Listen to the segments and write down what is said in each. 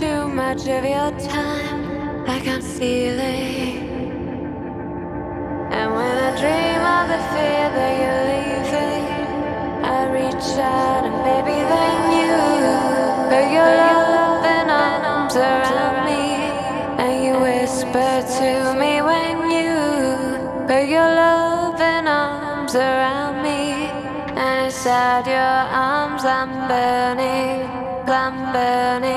too much of your time, like I'm stealing. And when I dream of the fear that you're leaving, I reach out and maybe then you put your loving arms around me, and you whisper to me when you put your loving arms around me, and inside your arms I'm burning, I'm burning.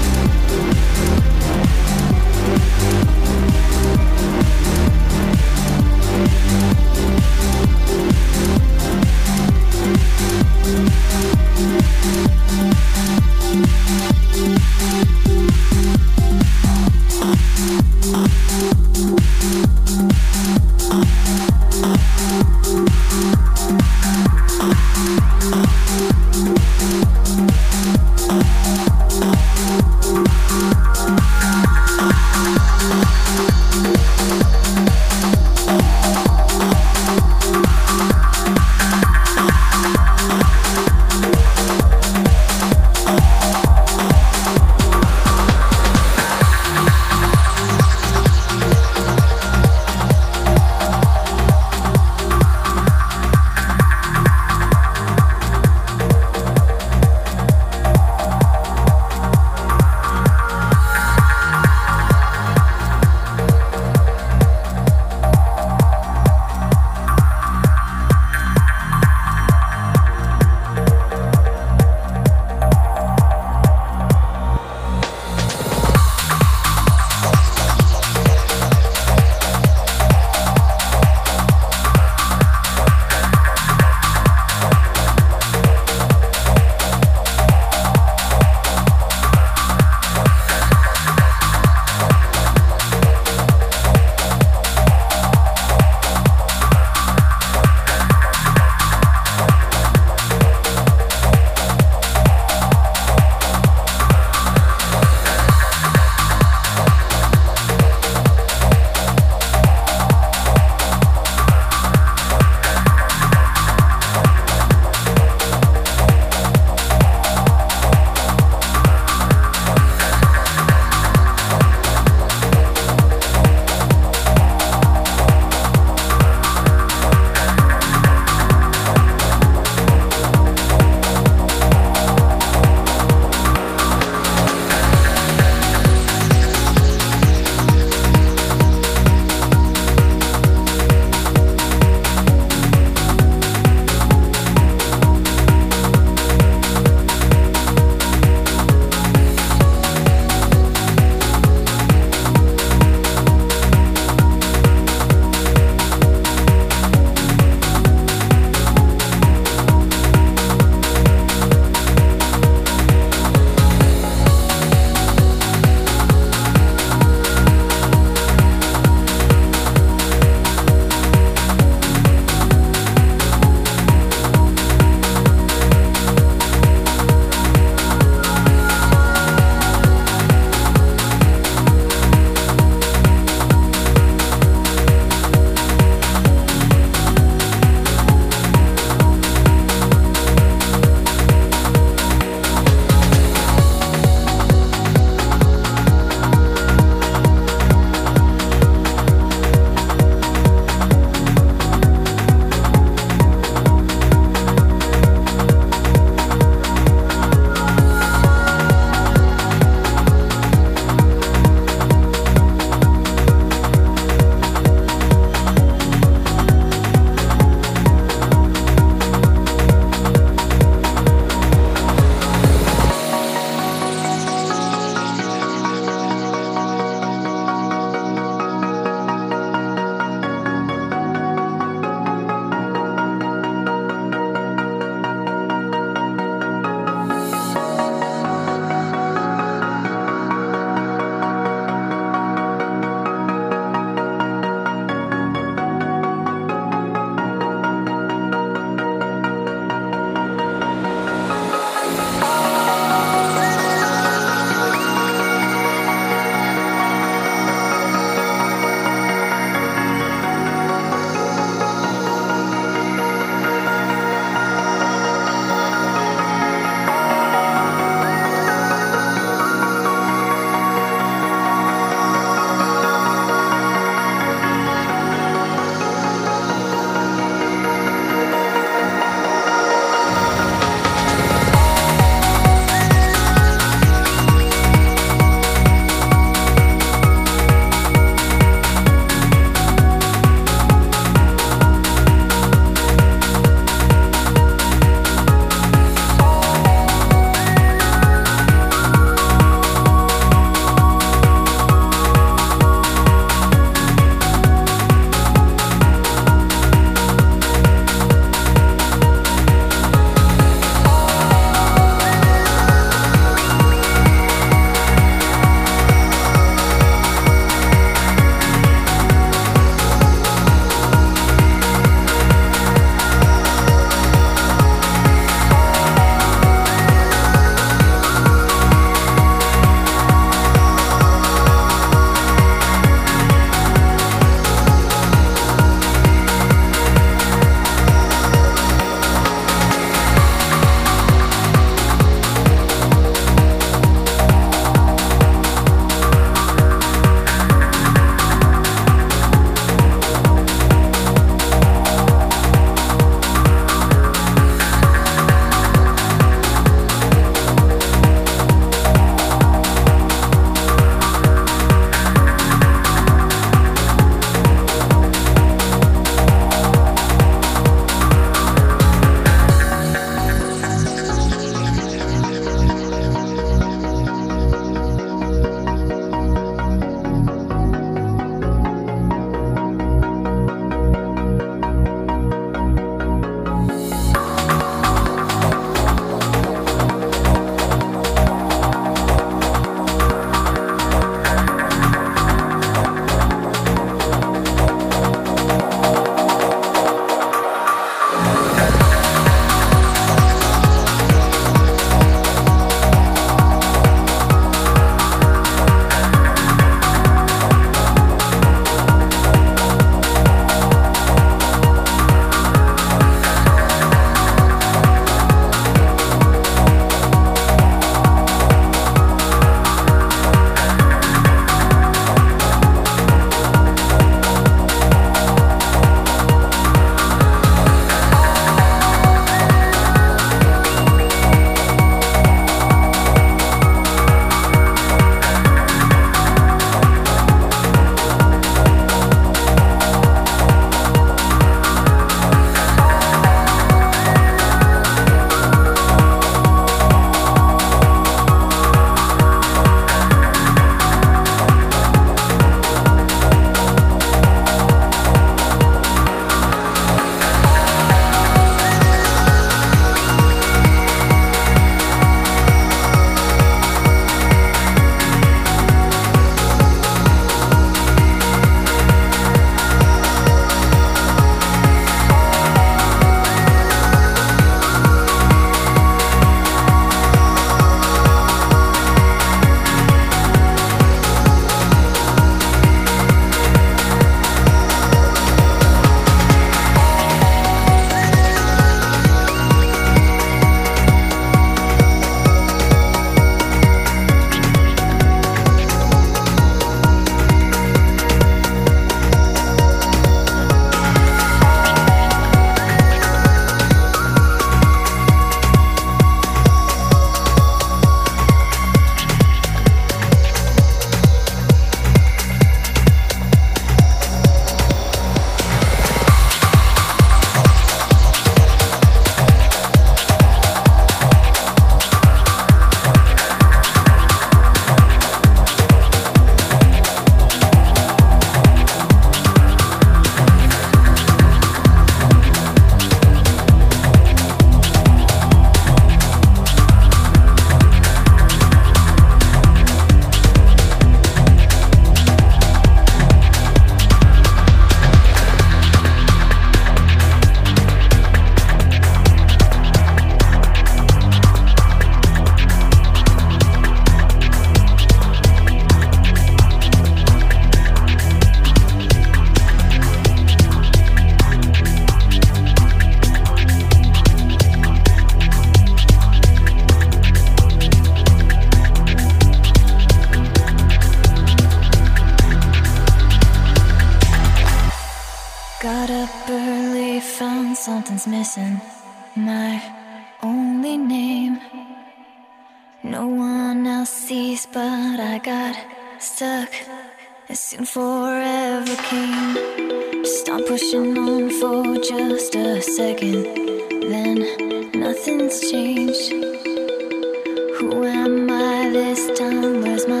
My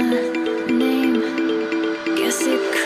name? Guess it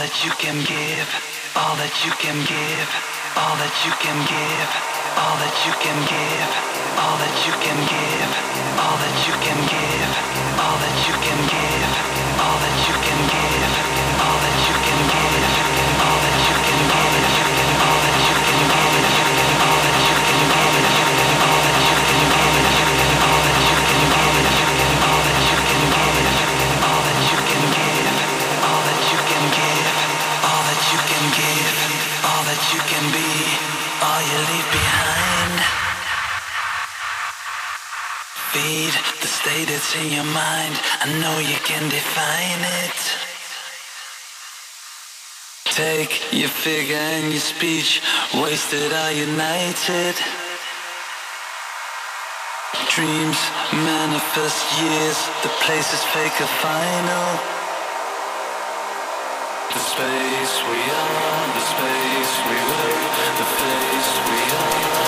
that you can give, all that you can give, all that you can give, all that you can give, all that you can give, all that you can give, all that you can give, all that you can give, all that you can give, Feed the state that's in your mind. I know you can define it. Take your figure and your speech, wasted are united. Dreams manifest years, the place is fake or final. The space we are, the space we were, the face we are,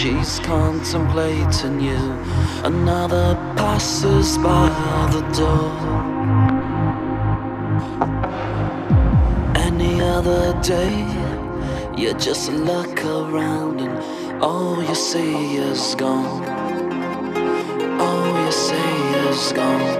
she's contemplating you? Another passes by the door. Any other day, you just look around and all you see is gone. All you see is gone.